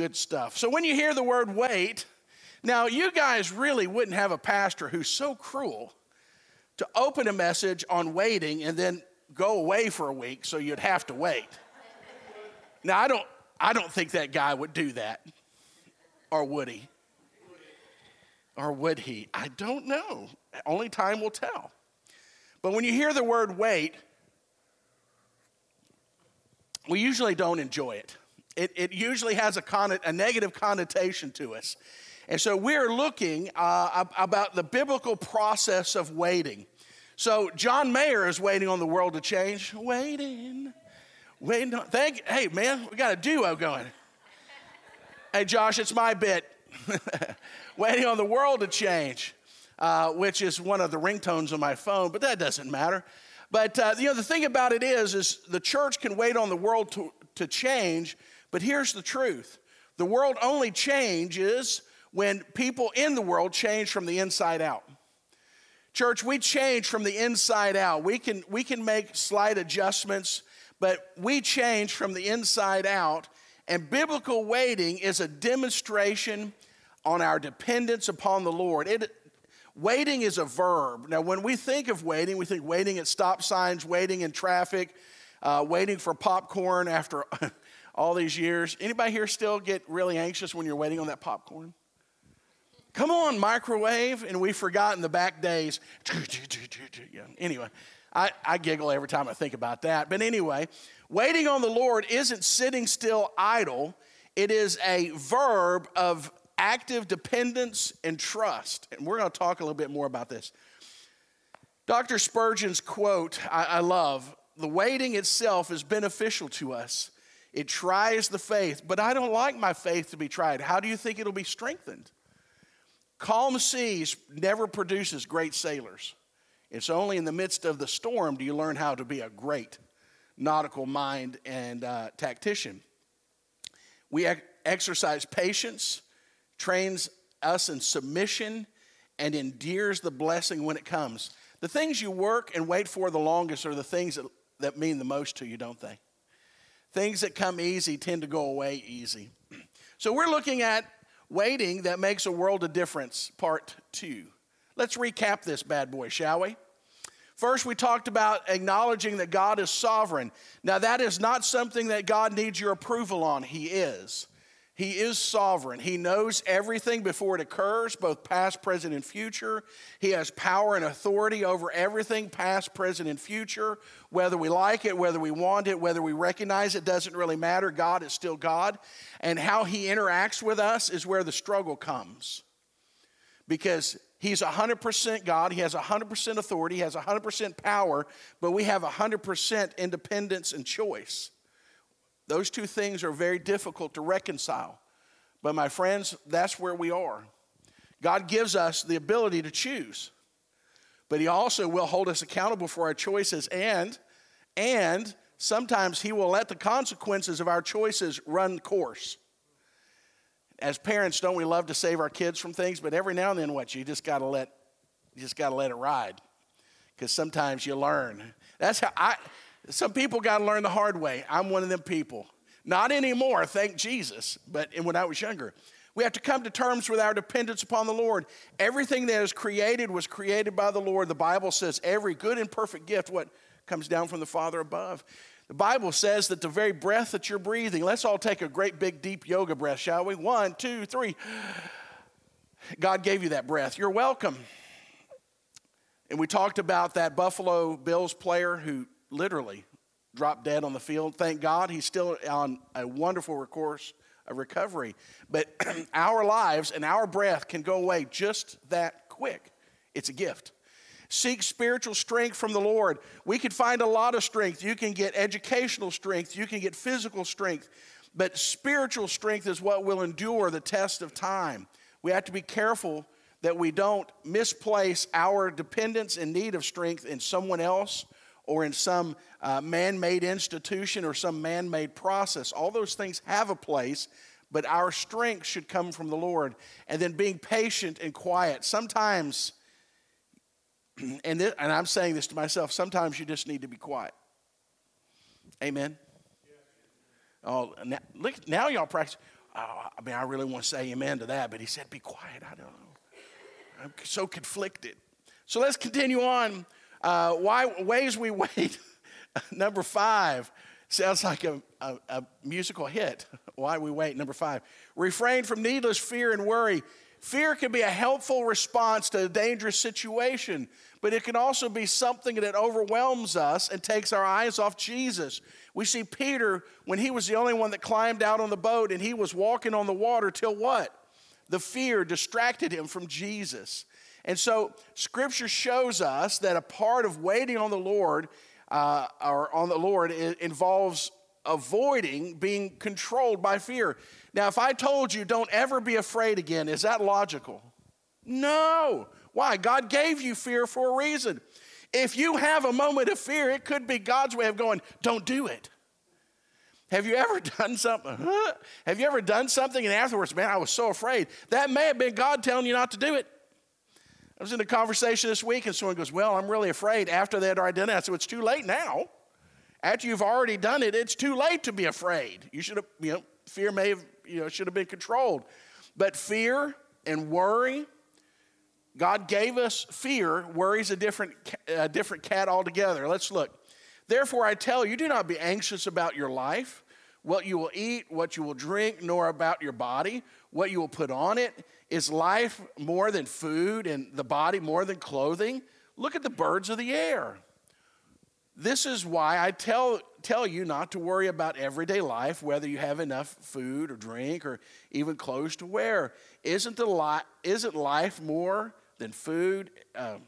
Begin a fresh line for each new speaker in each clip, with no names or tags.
good stuff. So when you hear the word wait, now you guys really wouldn't have a pastor who's so cruel to open a message on waiting and then go away for a week so you'd have to wait. Now I don't I don't think that guy would do that. Or would he? Or would he? I don't know. Only time will tell. But when you hear the word wait, we usually don't enjoy it. It, it usually has a, con- a negative connotation to us. And so we're looking uh, about the biblical process of waiting. So John Mayer is waiting on the world to change. Waiting, waiting. On, thank. Hey man, we got a duo going. Hey Josh, it's my bit. waiting on the world to change, uh, which is one of the ringtones on my phone, but that doesn't matter. But uh, you know the thing about it is, is the church can wait on the world to, to change, but here's the truth: the world only changes when people in the world change from the inside out. Church, we change from the inside out. We can, we can make slight adjustments, but we change from the inside out. And biblical waiting is a demonstration on our dependence upon the Lord. It, waiting is a verb. Now, when we think of waiting, we think waiting at stop signs, waiting in traffic, uh, waiting for popcorn after all these years. Anybody here still get really anxious when you're waiting on that popcorn? Come on, microwave. And we forgot in the back days. Anyway, I, I giggle every time I think about that. But anyway, waiting on the Lord isn't sitting still idle, it is a verb of active dependence and trust. And we're going to talk a little bit more about this. Dr. Spurgeon's quote, I, I love the waiting itself is beneficial to us. It tries the faith, but I don't like my faith to be tried. How do you think it'll be strengthened? Calm seas never produces great sailors. It's only in the midst of the storm do you learn how to be a great nautical mind and uh, tactician. We exercise patience, trains us in submission, and endears the blessing when it comes. The things you work and wait for the longest are the things that, that mean the most to you, don't they? Things that come easy tend to go away easy. So we're looking at Waiting that makes a world of difference, part two. Let's recap this bad boy, shall we? First, we talked about acknowledging that God is sovereign. Now, that is not something that God needs your approval on. He is. He is sovereign. He knows everything before it occurs, both past, present, and future. He has power and authority over everything, past, present, and future. Whether we like it, whether we want it, whether we recognize it, doesn't really matter. God is still God. And how He interacts with us is where the struggle comes. Because He's 100% God, He has 100% authority, He has 100% power, but we have 100% independence and choice. Those two things are very difficult to reconcile. But my friends, that's where we are. God gives us the ability to choose. But he also will hold us accountable for our choices and and sometimes he will let the consequences of our choices run course. As parents, don't we love to save our kids from things, but every now and then what you just got to let you just got to let it ride. Cuz sometimes you learn. That's how I some people got to learn the hard way. I'm one of them people. Not anymore, thank Jesus, but when I was younger. We have to come to terms with our dependence upon the Lord. Everything that is created was created by the Lord. The Bible says every good and perfect gift what comes down from the Father above. The Bible says that the very breath that you're breathing, let's all take a great big deep yoga breath, shall we? One, two, three. God gave you that breath. You're welcome. And we talked about that Buffalo Bills player who literally dropped dead on the field. Thank God he's still on a wonderful course of recovery. But our lives and our breath can go away just that quick. It's a gift. Seek spiritual strength from the Lord. We can find a lot of strength. You can get educational strength, you can get physical strength, but spiritual strength is what will endure the test of time. We have to be careful that we don't misplace our dependence and need of strength in someone else or in some uh, man made institution or some man made process. All those things have a place, but our strength should come from the Lord. And then being patient and quiet. Sometimes, and, this, and I'm saying this to myself, sometimes you just need to be quiet. Amen. Oh, now, look, now y'all practice. Oh, I mean, I really want to say amen to that, but he said, Be quiet. I don't know. I'm so conflicted. So let's continue on. Uh, why ways we wait. Number five sounds like a, a, a musical hit. why we wait. Number five. Refrain from needless fear and worry. Fear can be a helpful response to a dangerous situation, but it can also be something that overwhelms us and takes our eyes off Jesus. We see Peter when he was the only one that climbed out on the boat and he was walking on the water till what? The fear distracted him from Jesus. And so, Scripture shows us that a part of waiting on the Lord uh, or on the Lord involves avoiding being controlled by fear. Now, if I told you don't ever be afraid again, is that logical? No. Why? God gave you fear for a reason. If you have a moment of fear, it could be God's way of going, don't do it. Have you ever done something? Huh? Have you ever done something and afterwards, man, I was so afraid? That may have been God telling you not to do it. I was in a conversation this week and someone goes, Well, I'm really afraid. After they had already done I said, It's too late now. After you've already done it, it's too late to be afraid. You should have, you know, fear may have, you know, should have been controlled. But fear and worry, God gave us fear. Worry's a different, a different cat altogether. Let's look. Therefore, I tell you, do not be anxious about your life, what you will eat, what you will drink, nor about your body, what you will put on it. Is life more than food and the body more than clothing? Look at the birds of the air. This is why I tell, tell you not to worry about everyday life, whether you have enough food or drink or even clothes to wear. Isn't, the li- isn't life more than food? Um,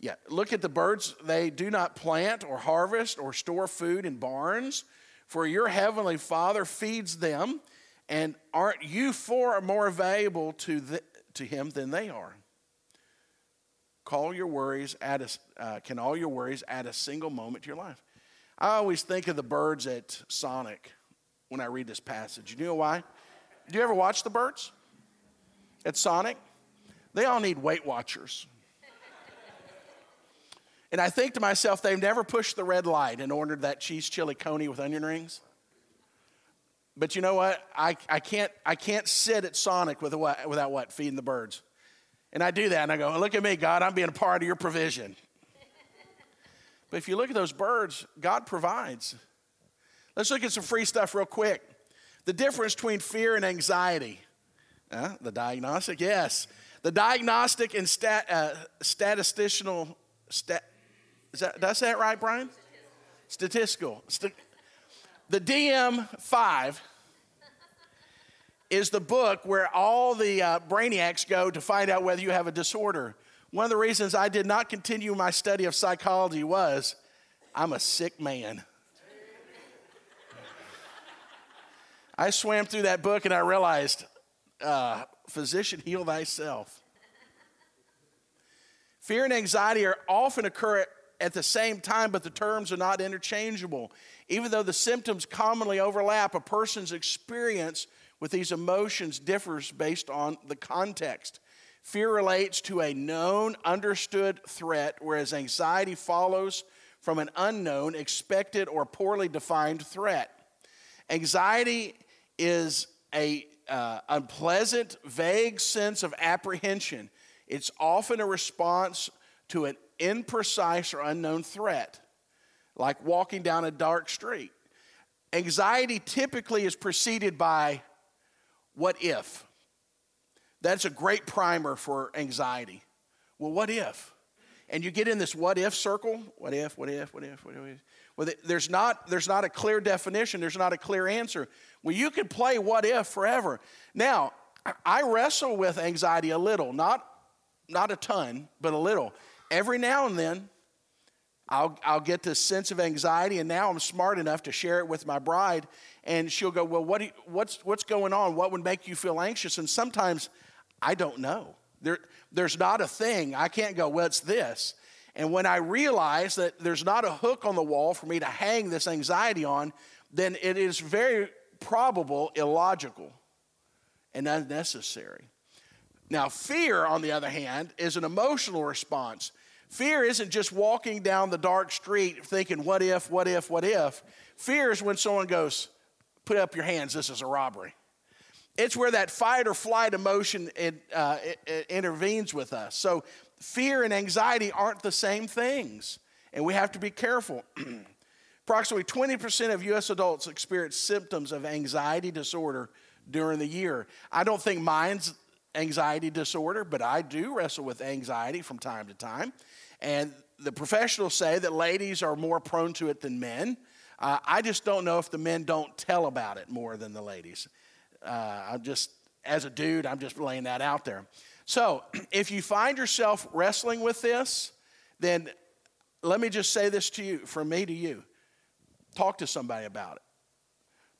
yeah, look at the birds. They do not plant or harvest or store food in barns, for your heavenly Father feeds them. And aren't you four more valuable to, the, to Him than they are? Call your worries at a, uh, can all your worries add a single moment to your life? I always think of the birds at Sonic when I read this passage. You know why? Do you ever watch the birds at Sonic? They all need Weight Watchers. and I think to myself, they've never pushed the red light and ordered that cheese chili coney with onion rings. But you know what? I, I, can't, I can't sit at Sonic with a, without what? Feeding the birds. And I do that and I go, look at me, God, I'm being a part of your provision. but if you look at those birds, God provides. Let's look at some free stuff real quick. The difference between fear and anxiety. Uh, the diagnostic, yes. The diagnostic and stat, uh, statistical, stat, is that, did I say it right, Brian? Statistical. St- the DM5 is the book where all the uh, brainiacs go to find out whether you have a disorder. One of the reasons I did not continue my study of psychology was I'm a sick man. I swam through that book and I realized, uh, physician, heal thyself. Fear and anxiety are often occur at the same time, but the terms are not interchangeable. Even though the symptoms commonly overlap, a person's experience with these emotions differs based on the context. Fear relates to a known, understood threat, whereas anxiety follows from an unknown, expected, or poorly defined threat. Anxiety is a uh, unpleasant, vague sense of apprehension. It's often a response to an imprecise or unknown threat, like walking down a dark street. Anxiety typically is preceded by what if? That's a great primer for anxiety. Well, what if? And you get in this what if circle. What if, what if, what if, what if? Well, there's not, there's not a clear definition, there's not a clear answer. Well, you can play what if forever. Now, I wrestle with anxiety a little, not, not a ton, but a little. Every now and then, I'll, I'll get this sense of anxiety, and now I'm smart enough to share it with my bride, and she'll go, Well, what you, what's, what's going on? What would make you feel anxious? And sometimes I don't know. There, there's not a thing. I can't go, Well, it's this. And when I realize that there's not a hook on the wall for me to hang this anxiety on, then it is very probable illogical and unnecessary. Now, fear, on the other hand, is an emotional response. Fear isn't just walking down the dark street thinking, what if, what if, what if. Fear is when someone goes, put up your hands, this is a robbery. It's where that fight or flight emotion it, uh, it, it intervenes with us. So, fear and anxiety aren't the same things, and we have to be careful. Approximately 20% of US adults experience symptoms of anxiety disorder during the year. I don't think mine's anxiety disorder, but I do wrestle with anxiety from time to time. And the professionals say that ladies are more prone to it than men. Uh, I just don't know if the men don't tell about it more than the ladies. Uh, I'm just, as a dude, I'm just laying that out there. So if you find yourself wrestling with this, then let me just say this to you, from me to you. Talk to somebody about it.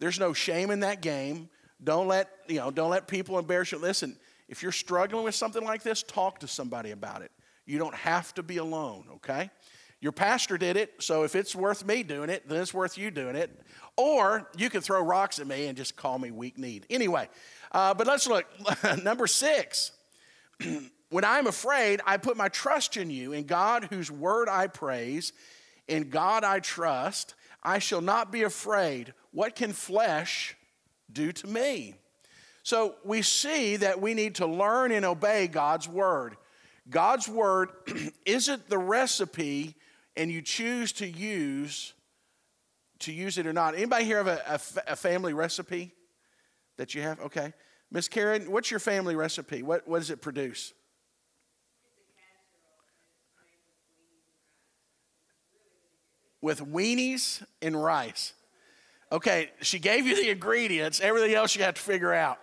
There's no shame in that game. Don't let, you know, don't let people embarrass you. Listen, if you're struggling with something like this, talk to somebody about it. You don't have to be alone, okay? Your pastor did it, so if it's worth me doing it, then it's worth you doing it. Or you can throw rocks at me and just call me weak kneed. Anyway, uh, but let's look. Number six. when I'm afraid, I put my trust in you, in God whose word I praise, in God I trust. I shall not be afraid. What can flesh do to me? So we see that we need to learn and obey God's word. God's word isn't the recipe and you choose to use to use it or not. Anybody here have a, a, a family recipe that you have? Okay. Miss Karen, what's your family recipe? What, what does it produce? With weenies and rice. Okay, she gave you the ingredients, everything else you have to figure out.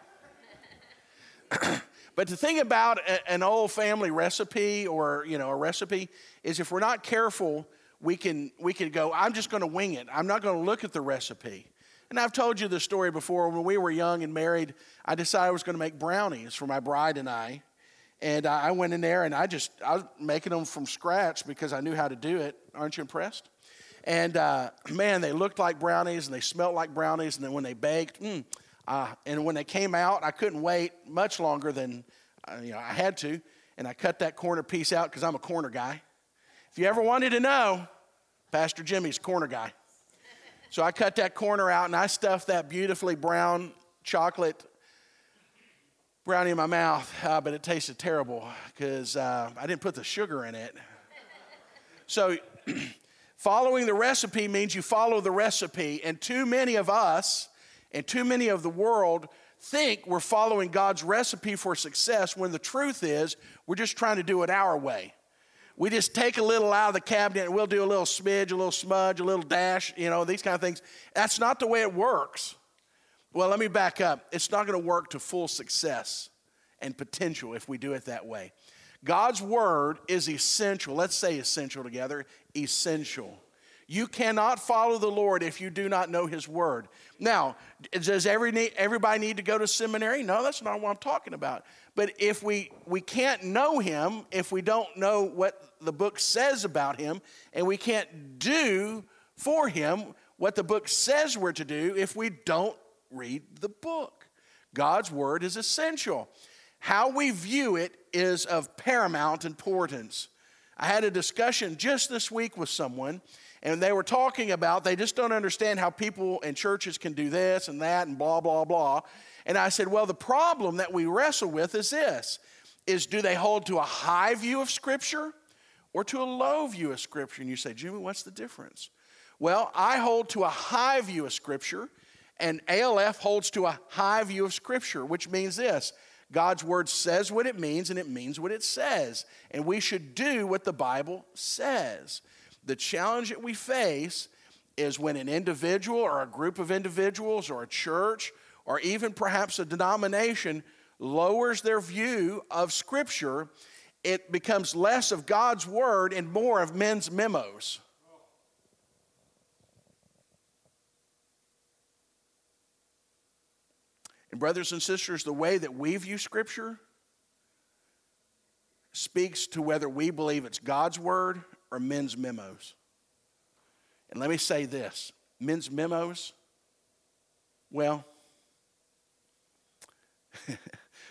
but the thing about a, an old family recipe or, you know, a recipe is if we're not careful, we can, we can go, I'm just going to wing it. I'm not going to look at the recipe. And I've told you the story before. When we were young and married, I decided I was going to make brownies for my bride and I. And I went in there and I just, I was making them from scratch because I knew how to do it. Aren't you impressed? And uh, man, they looked like brownies and they smelled like brownies. And then when they baked, mm, uh, and when they came out, I couldn't wait much longer than uh, you know I had to. And I cut that corner piece out because I'm a corner guy. If you ever wanted to know, Pastor Jimmy's corner guy. So I cut that corner out and I stuffed that beautifully brown chocolate brownie in my mouth, uh, but it tasted terrible because uh, I didn't put the sugar in it. So following the recipe means you follow the recipe, and too many of us and too many of the world think we're following God's recipe for success when the truth is we're just trying to do it our way we just take a little out of the cabinet and we'll do a little smidge, a little smudge, a little dash, you know, these kind of things. That's not the way it works. Well, let me back up. It's not going to work to full success and potential if we do it that way. God's word is essential. Let's say essential together essential. You cannot follow the Lord if you do not know His Word. Now, does every, everybody need to go to seminary? No, that's not what I'm talking about. But if we, we can't know him, if we don't know what the book says about him, and we can't do for him what the book says we're to do if we don't read the book. God's word is essential. How we view it is of paramount importance. I had a discussion just this week with someone, and they were talking about they just don't understand how people and churches can do this and that and blah, blah, blah. And I said, well, the problem that we wrestle with is this is do they hold to a high view of Scripture or to a low view of Scripture? And you say, Jimmy, what's the difference? Well, I hold to a high view of Scripture, and ALF holds to a high view of Scripture, which means this God's Word says what it means, and it means what it says. And we should do what the Bible says. The challenge that we face is when an individual or a group of individuals or a church or even perhaps a denomination lowers their view of Scripture, it becomes less of God's Word and more of men's memos. And, brothers and sisters, the way that we view Scripture speaks to whether we believe it's God's Word or men's memos. And let me say this men's memos, well,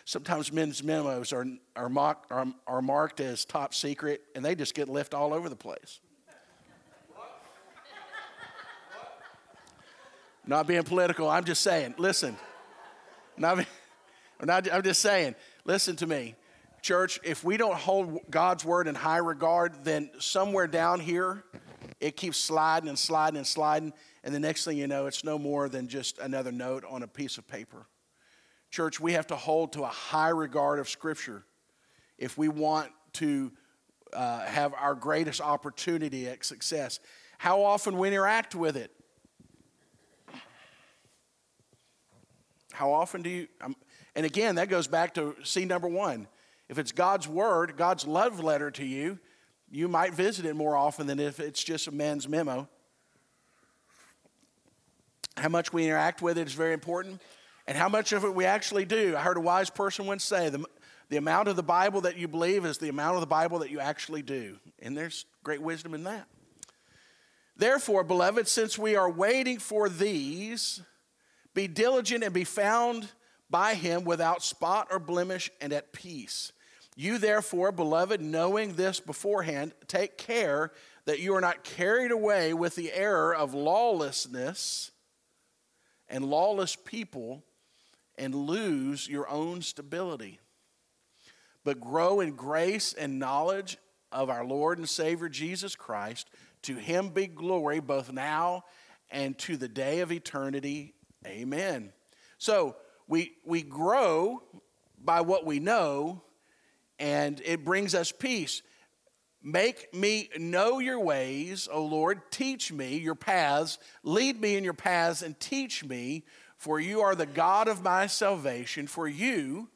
Sometimes men's memos are, are, mock, are, are marked as top secret, and they just get left all over the place. Not being political, I'm just saying, listen. Not, not, I'm just saying, listen to me. Church, if we don't hold God's word in high regard, then somewhere down here, it keeps sliding and sliding and sliding. And the next thing you know, it's no more than just another note on a piece of paper. Church, we have to hold to a high regard of Scripture if we want to uh, have our greatest opportunity at success. How often we interact with it. How often do you, um, and again, that goes back to C number one. If it's God's word, God's love letter to you, you might visit it more often than if it's just a man's memo. How much we interact with it is very important, and how much of it we actually do. I heard a wise person once say the, the amount of the Bible that you believe is the amount of the Bible that you actually do. And there's great wisdom in that. Therefore, beloved, since we are waiting for these, be diligent and be found by him without spot or blemish and at peace. You, therefore, beloved, knowing this beforehand, take care that you are not carried away with the error of lawlessness and lawless people and lose your own stability. But grow in grace and knowledge of our Lord and Savior Jesus Christ. To him be glory both now and to the day of eternity. Amen. So we, we grow by what we know, and it brings us peace. Make me know your ways, O Lord. Teach me your paths. Lead me in your paths and teach me, for you are the God of my salvation. For you,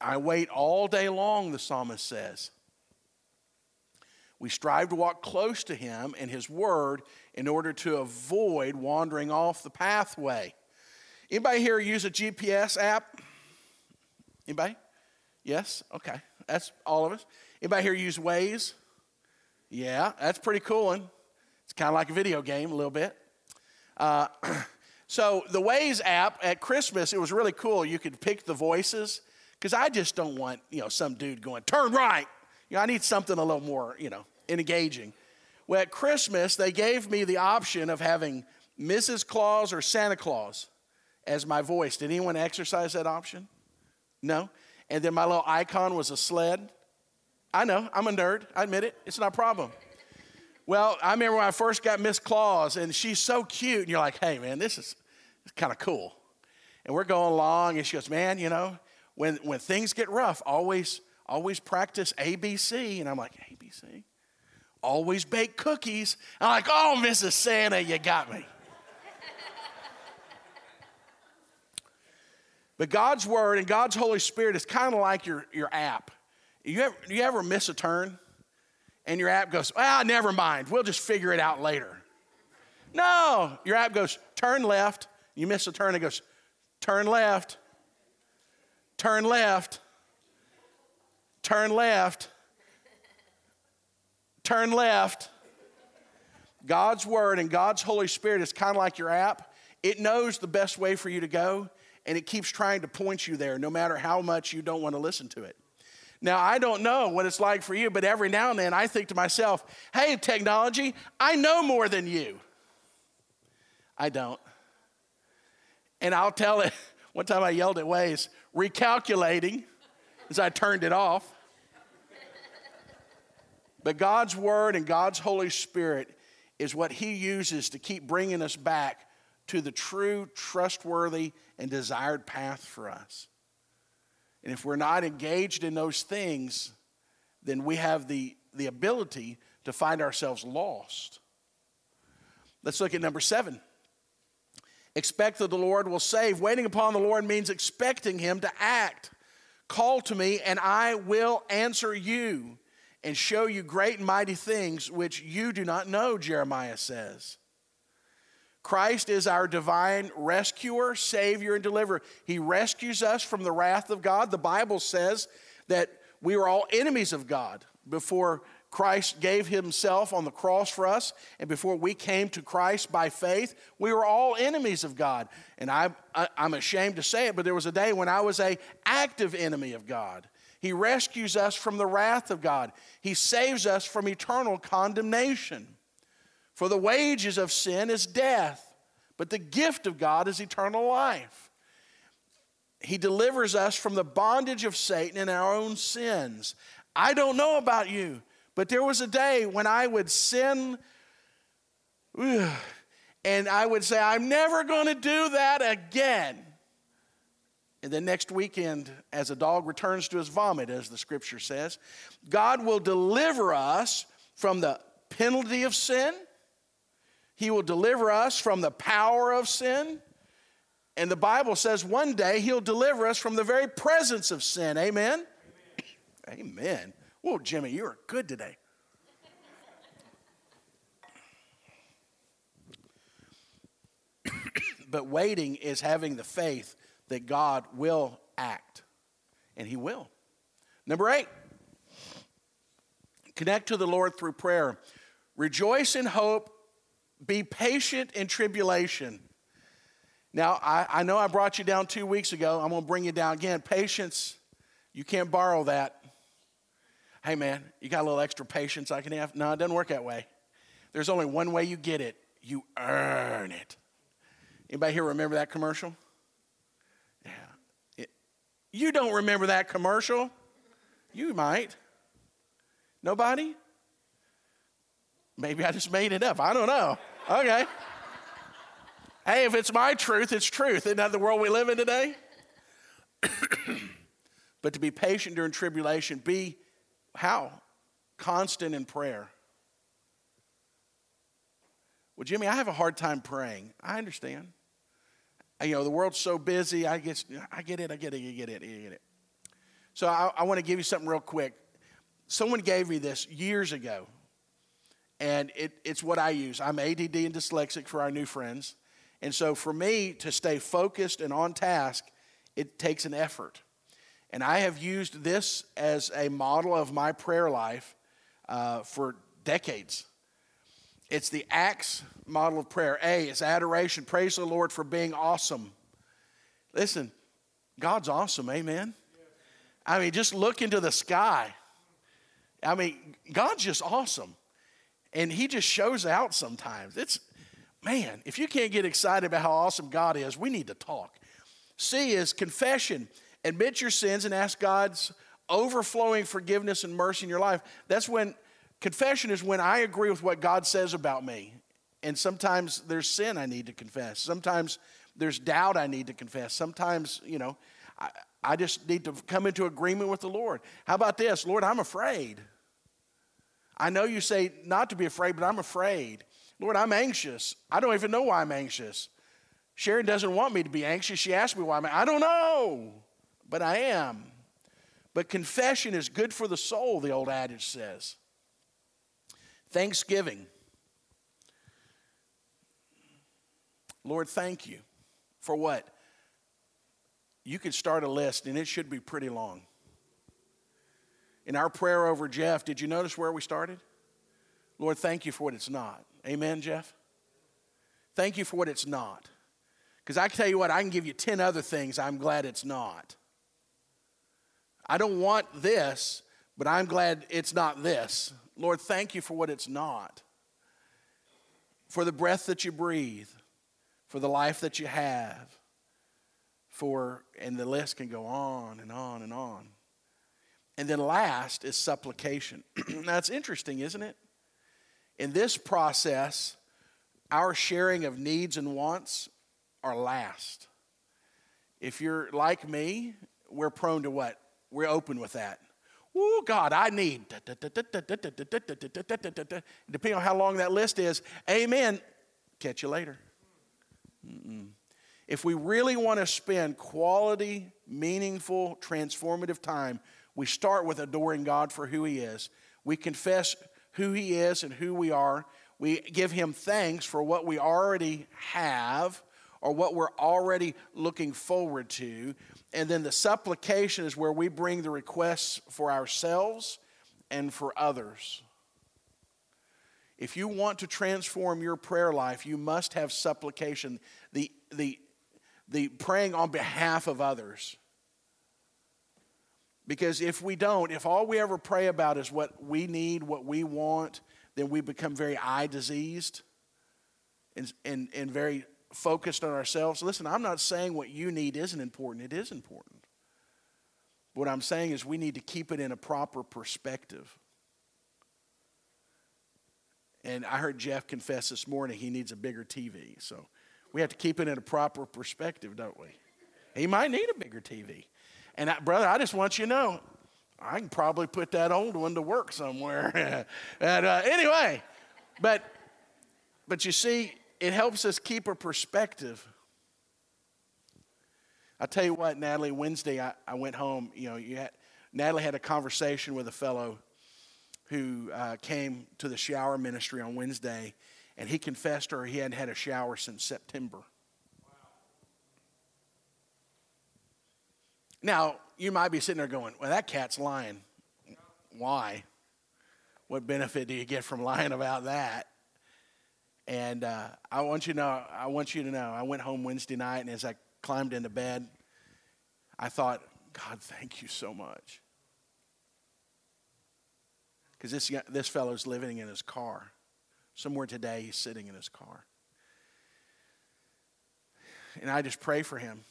I wait all day long, the psalmist says. We strive to walk close to him and his word in order to avoid wandering off the pathway. Anybody here use a GPS app? Anybody? Yes? Okay. That's all of us. Anybody here use Waze? Yeah, that's pretty cool one. It's kind of like a video game a little bit. Uh, so the Waze app at Christmas, it was really cool. You could pick the voices because I just don't want you know some dude going turn right. You know, I need something a little more you know engaging. Well, at Christmas they gave me the option of having Mrs. Claus or Santa Claus as my voice. Did anyone exercise that option? No. And then my little icon was a sled. I know, I'm a nerd. I admit it. It's not a problem. Well, I remember when I first got Miss Claus, and she's so cute, and you're like, hey, man, this is kind of cool. And we're going along, and she goes, man, you know, when, when things get rough, always, always practice ABC. And I'm like, ABC? Always bake cookies. I'm like, oh, Mrs. Santa, you got me. But God's Word and God's Holy Spirit is kind of like your, your app. You ever, you ever miss a turn and your app goes, ah, never mind, we'll just figure it out later? No, your app goes, turn left. You miss a turn, it goes, turn left, turn left, turn left, turn left. God's Word and God's Holy Spirit is kind of like your app. It knows the best way for you to go, and it keeps trying to point you there no matter how much you don't want to listen to it. Now, I don't know what it's like for you, but every now and then I think to myself, hey, technology, I know more than you. I don't. And I'll tell it, one time I yelled at Waze, recalculating as I turned it off. But God's Word and God's Holy Spirit is what He uses to keep bringing us back to the true, trustworthy, and desired path for us. And if we're not engaged in those things, then we have the, the ability to find ourselves lost. Let's look at number seven. Expect that the Lord will save. Waiting upon the Lord means expecting Him to act. Call to me, and I will answer you and show you great and mighty things which you do not know, Jeremiah says. Christ is our divine rescuer, savior, and deliverer. He rescues us from the wrath of God. The Bible says that we were all enemies of God before Christ gave himself on the cross for us, and before we came to Christ by faith, we were all enemies of God. And I, I, am ashamed to say it, but there was a day when I was a active enemy of God. He rescues us from the wrath of God. He saves us from eternal condemnation. For the wages of sin is death, but the gift of God is eternal life. He delivers us from the bondage of Satan and our own sins. I don't know about you, but there was a day when I would sin and I would say, I'm never going to do that again. And then next weekend, as a dog returns to his vomit, as the scripture says, God will deliver us from the penalty of sin. He will deliver us from the power of sin. And the Bible says one day he'll deliver us from the very presence of sin. Amen? Amen. Amen. Whoa, Jimmy, you are good today. but waiting is having the faith that God will act, and He will. Number eight, connect to the Lord through prayer. Rejoice in hope, be patient in tribulation. Now, I, I know I brought you down two weeks ago. I'm going to bring you down again. Patience, you can't borrow that. Hey, man, you got a little extra patience I can have? No, it doesn't work that way. There's only one way you get it you earn it. Anybody here remember that commercial? Yeah. It, you don't remember that commercial? You might. Nobody? Maybe I just made it up. I don't know. Okay. hey, if it's my truth, it's truth. Isn't that the world we live in today? but to be patient during tribulation, be how? Constant in prayer. Well, Jimmy, I have a hard time praying. I understand you know, the world's so busy. I get, I get it, I get it, I get it, I get it. So I, I want to give you something real quick. Someone gave me this years ago, and it, it's what I use. I'm ADD and dyslexic for our new friends. And so for me to stay focused and on task, it takes an effort. And I have used this as a model of my prayer life uh, for decades. It's the Acts model of prayer. A is adoration. Praise the Lord for being awesome. Listen, God's awesome, amen? I mean, just look into the sky. I mean, God's just awesome. And He just shows out sometimes. It's, man, if you can't get excited about how awesome God is, we need to talk. C is confession. Admit your sins and ask God's overflowing forgiveness and mercy in your life. That's when Confession is when I agree with what God says about me. And sometimes there's sin I need to confess. Sometimes there's doubt I need to confess. Sometimes, you know, I, I just need to come into agreement with the Lord. How about this? Lord, I'm afraid. I know you say not to be afraid, but I'm afraid. Lord, I'm anxious. I don't even know why I'm anxious. Sharon doesn't want me to be anxious. She asked me why I'm I don't know, but I am. But confession is good for the soul, the old adage says. Thanksgiving. Lord, thank you for what? You could start a list and it should be pretty long. In our prayer over Jeff, did you notice where we started? Lord, thank you for what it's not. Amen, Jeff? Thank you for what it's not. Because I can tell you what, I can give you 10 other things I'm glad it's not. I don't want this, but I'm glad it's not this. Lord, thank you for what it's not. For the breath that you breathe, for the life that you have, for, and the list can go on and on and on. And then last is supplication. now, it's interesting, isn't it? In this process, our sharing of needs and wants are last. If you're like me, we're prone to what? We're open with that. Oh, God, I need. Depending on how long that list is, amen. Catch you later. Mm-mm. If we really want to spend quality, meaningful, transformative time, we start with adoring God for who He is. We confess who He is and who we are. We give Him thanks for what we already have or what we're already looking forward to. And then the supplication is where we bring the requests for ourselves and for others. If you want to transform your prayer life, you must have supplication, the, the, the praying on behalf of others. Because if we don't, if all we ever pray about is what we need, what we want, then we become very eye diseased and, and, and very focused on ourselves. Listen, I'm not saying what you need isn't important, it is important. What I'm saying is we need to keep it in a proper perspective. And I heard Jeff confess this morning he needs a bigger TV. So we have to keep it in a proper perspective, don't we? He might need a bigger TV. And brother, I just want you to know, I can probably put that old one to work somewhere. and uh, anyway, but but you see, it helps us keep a perspective. I tell you what, Natalie, Wednesday I, I went home. You know, you had, Natalie had a conversation with a fellow who uh, came to the shower ministry on Wednesday, and he confessed to her he hadn't had a shower since September. Now, you might be sitting there going, well, that cat's lying. Why? What benefit do you get from lying about that? And uh, I want you to know, I want you to know, I went home Wednesday night, and as I climbed into bed, I thought, God, thank you so much. Because this, this fellow's living in his car. Somewhere today, he's sitting in his car. And I just pray for him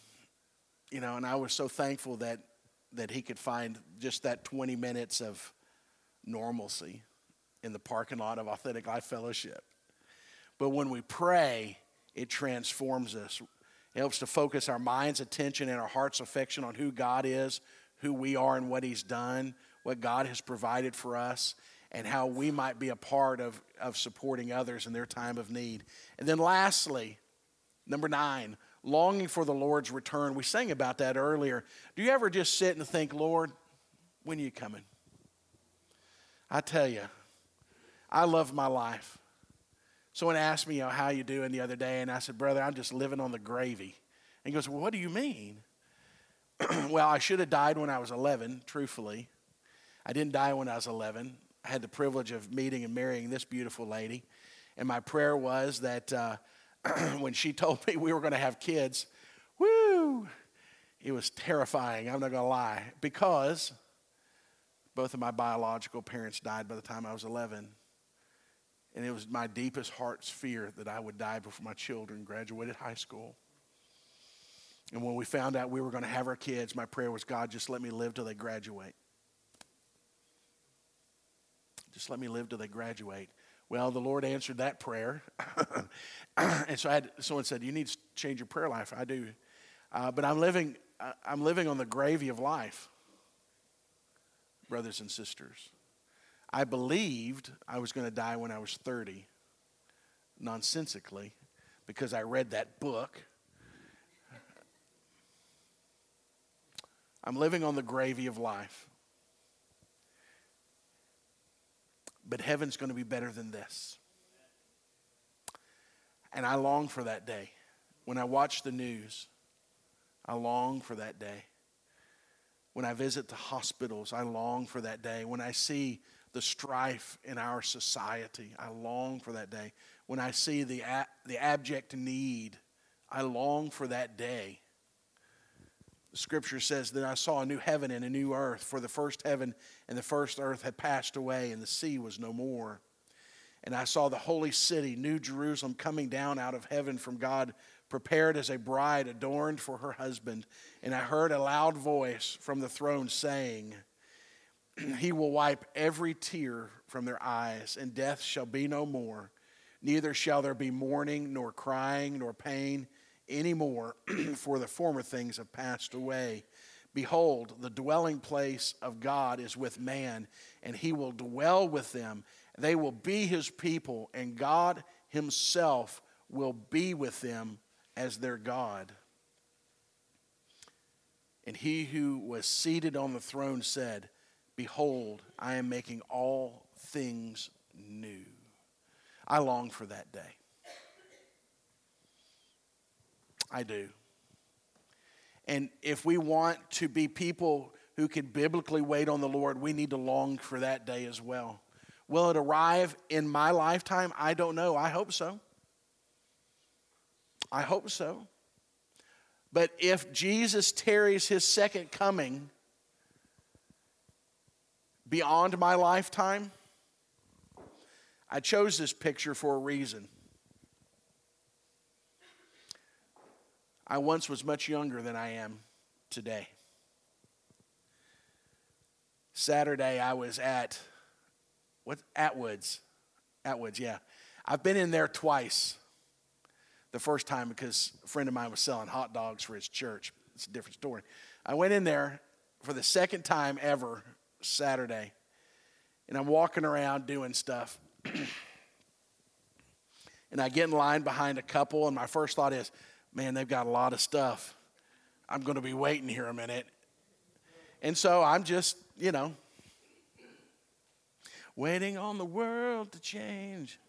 you know, and I was so thankful that that he could find just that 20 minutes of normalcy in the parking lot of Authentic Life Fellowship. But when we pray, it transforms us. It helps to focus our mind's attention and our heart's affection on who God is, who we are, and what He's done, what God has provided for us, and how we might be a part of, of supporting others in their time of need. And then, lastly, number nine, longing for the Lord's return. We sang about that earlier. Do you ever just sit and think, Lord, when are you coming? I tell you, I love my life. Someone asked me, you know, how you doing the other day, and I said, brother, I'm just living on the gravy. And he goes, well, what do you mean? well, I should have died when I was 11, truthfully. I didn't die when I was 11. I had the privilege of meeting and marrying this beautiful lady. And my prayer was that uh, when she told me we were going to have kids, woo, it was terrifying. I'm not going to lie. Because both of my biological parents died by the time I was 11. And it was my deepest heart's fear that I would die before my children graduated high school. And when we found out we were going to have our kids, my prayer was, God, just let me live till they graduate. Just let me live till they graduate. Well, the Lord answered that prayer. and so I had, someone said, You need to change your prayer life. I do. Uh, but I'm living, I'm living on the gravy of life, brothers and sisters. I believed I was going to die when I was 30, nonsensically, because I read that book. I'm living on the gravy of life. But heaven's going to be better than this. And I long for that day. When I watch the news, I long for that day. When I visit the hospitals, I long for that day. When I see the strife in our society, I long for that day. When I see the, the abject need, I long for that day. Scripture says that I saw a new heaven and a new earth, for the first heaven and the first earth had passed away, and the sea was no more. And I saw the holy city, New Jerusalem, coming down out of heaven from God, prepared as a bride adorned for her husband. And I heard a loud voice from the throne saying, He will wipe every tear from their eyes, and death shall be no more. Neither shall there be mourning, nor crying, nor pain anymore, for the former things have passed away. Behold, the dwelling place of God is with man, and he will dwell with them. They will be his people, and God himself will be with them as their God. And he who was seated on the throne said, Behold, I am making all things new. I long for that day. I do. And if we want to be people who can biblically wait on the Lord, we need to long for that day as well. Will it arrive in my lifetime? I don't know. I hope so. I hope so. But if Jesus tarries his second coming beyond my lifetime, I chose this picture for a reason. I once was much younger than I am today. Saturday, I was at what Atwoods. Atwoods, yeah. I've been in there twice. The first time because a friend of mine was selling hot dogs for his church. It's a different story. I went in there for the second time ever Saturday, and I'm walking around doing stuff. and I get in line behind a couple, and my first thought is, man, they've got a lot of stuff. I'm going to be waiting here a minute. And so I'm just, you know, waiting on the world to change.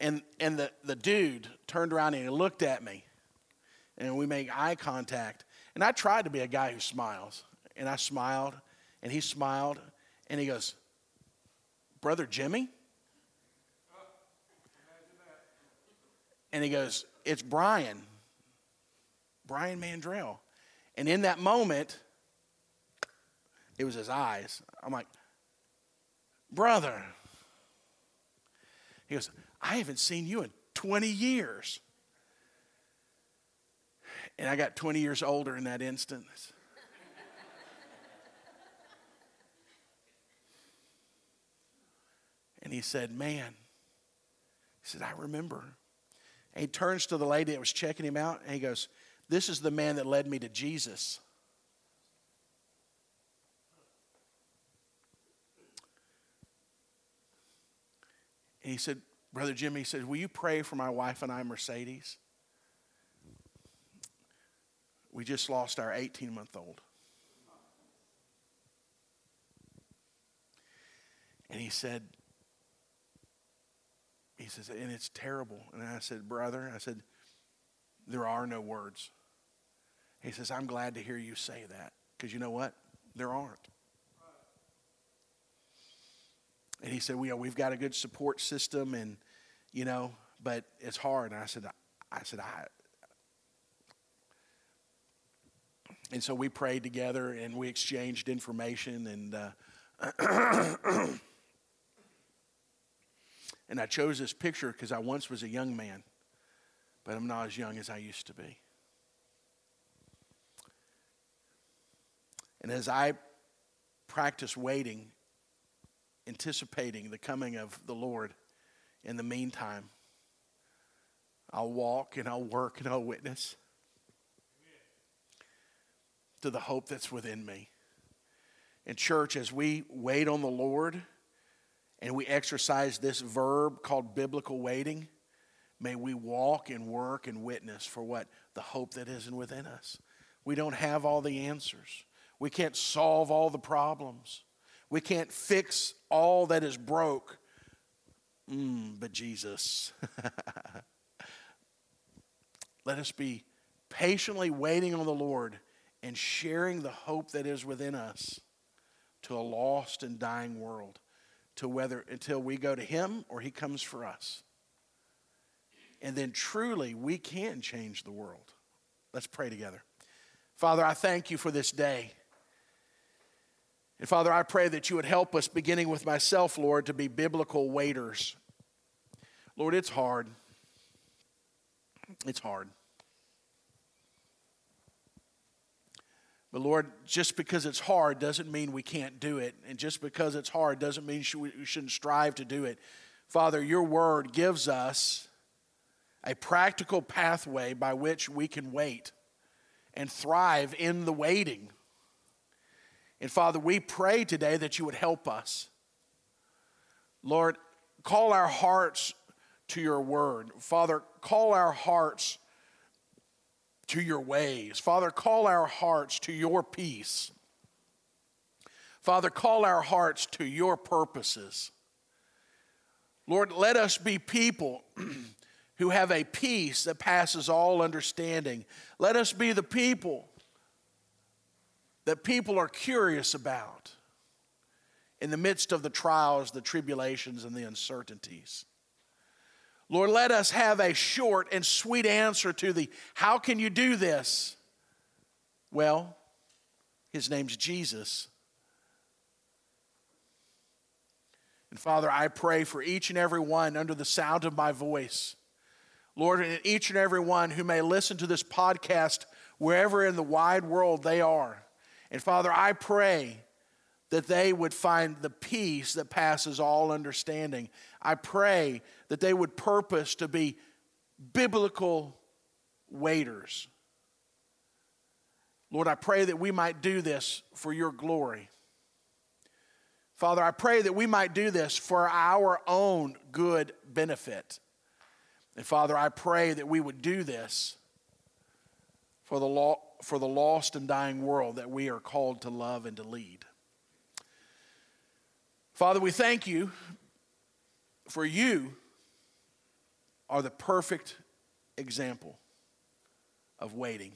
And, and the, the dude turned around and he looked at me, and we make eye contact. And I tried to be a guy who smiles. And I smiled, and he smiled, and he goes, Brother Jimmy? And he goes, It's Brian, Brian Mandrell. And in that moment, it was his eyes. I'm like, Brother. He goes, I haven't seen you in 20 years. And I got 20 years older in that instant. and he said, Man, he said, I remember. And he turns to the lady that was checking him out and he goes, This is the man that led me to Jesus. And he said, Brother Jimmy, he said, Will you pray for my wife and I, Mercedes? We just lost our 18 month old. And he said, he says, and it's terrible. And I said, Brother, I said, there are no words. He says, I'm glad to hear you say that. Because you know what? There aren't. And he said, we, we've got a good support system and, you know, but it's hard. And I said, I said, I. And so we prayed together and we exchanged information and, uh, And I chose this picture because I once was a young man, but I'm not as young as I used to be. And as I practice waiting, anticipating the coming of the Lord, in the meantime, I'll walk and I'll work and I'll witness to the hope that's within me. In church, as we wait on the Lord, and we exercise this verb called biblical waiting, may we walk and work and witness for what? The hope that isn't within us. We don't have all the answers. We can't solve all the problems. We can't fix all that is broke. Mm, but Jesus. Let us be patiently waiting on the Lord and sharing the hope that is within us to a lost and dying world to whether until we go to him or he comes for us. And then truly we can change the world. Let's pray together. Father, I thank you for this day. And Father, I pray that you would help us, beginning with myself, Lord, to be biblical waiters. Lord, it's hard. It's hard. But Lord, just because it's hard doesn't mean we can't do it. And just because it's hard doesn't mean we shouldn't strive to do it. Father, your word gives us a practical pathway by which we can wait and thrive in the waiting. And Father, we pray today that you would help us. Lord, call our hearts to your word. Father, call our hearts to your ways. Father, call our hearts to your peace. Father, call our hearts to your purposes. Lord, let us be people who have a peace that passes all understanding. Let us be the people that people are curious about in the midst of the trials, the tribulations, and the uncertainties. Lord, let us have a short and sweet answer to the how can you do this? Well, his name's Jesus. And Father, I pray for each and every one under the sound of my voice. Lord, and each and every one who may listen to this podcast wherever in the wide world they are. And Father, I pray that they would find the peace that passes all understanding. I pray that they would purpose to be biblical waiters. Lord, I pray that we might do this for your glory. Father, I pray that we might do this for our own good benefit. And Father, I pray that we would do this for the, law, for the lost and dying world that we are called to love and to lead. Father, we thank you for you are the perfect example of waiting.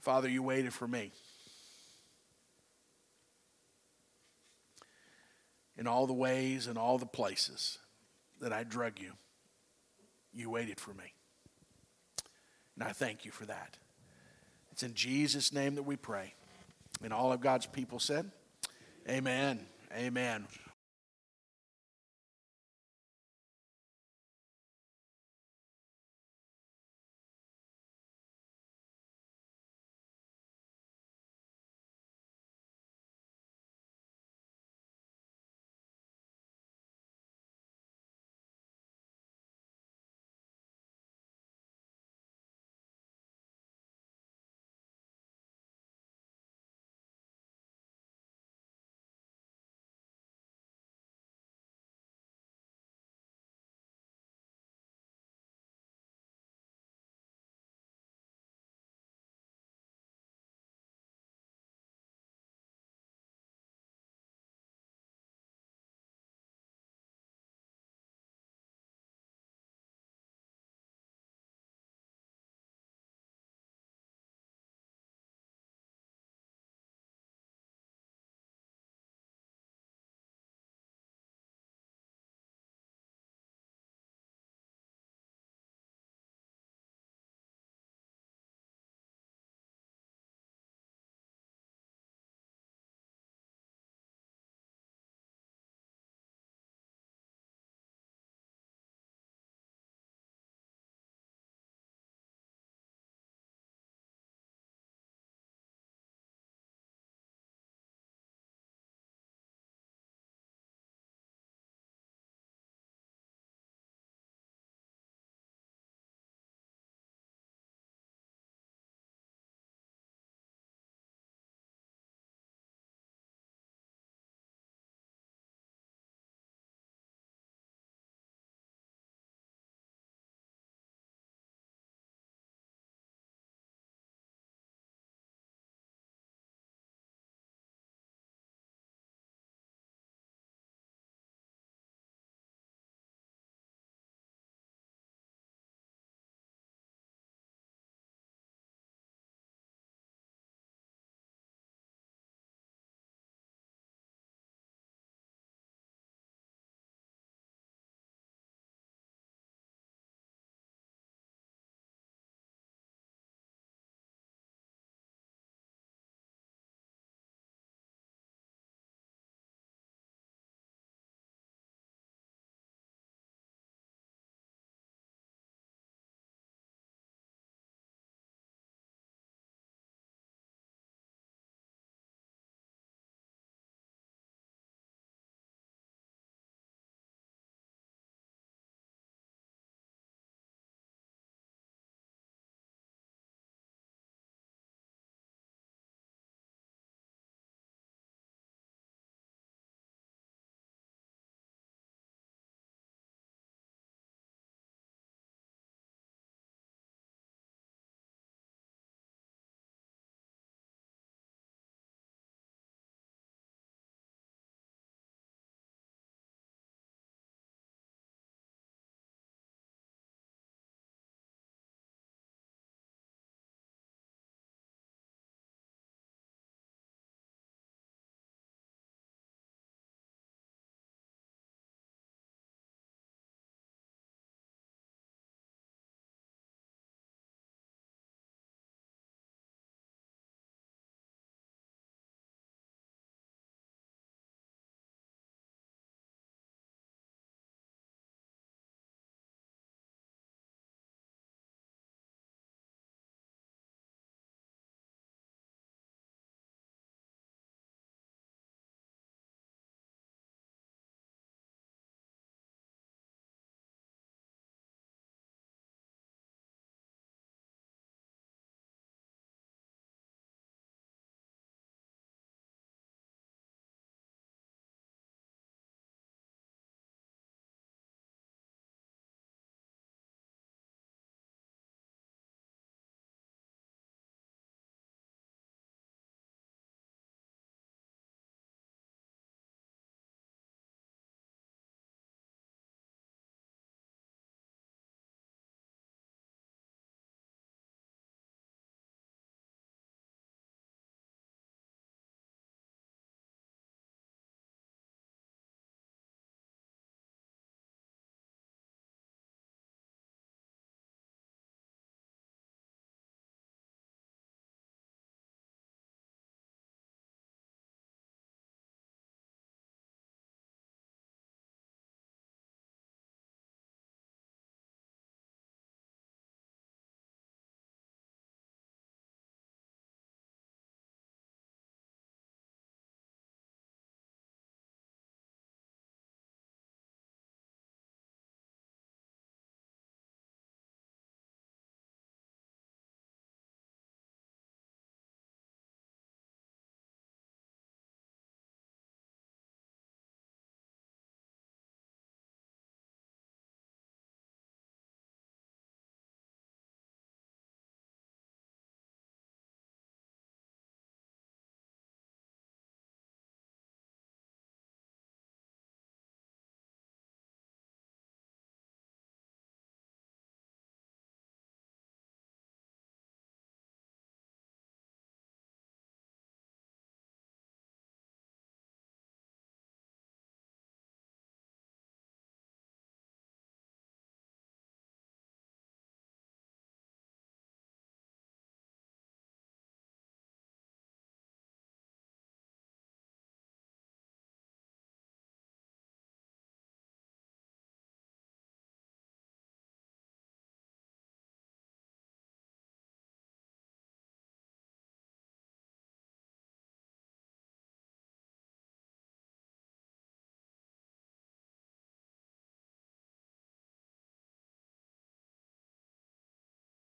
Father, you waited for me. In all the ways and all the places that I drug you, you waited for me. And I thank you for that. It's in Jesus' name that we pray. And all of God's people said, Amen. Amen.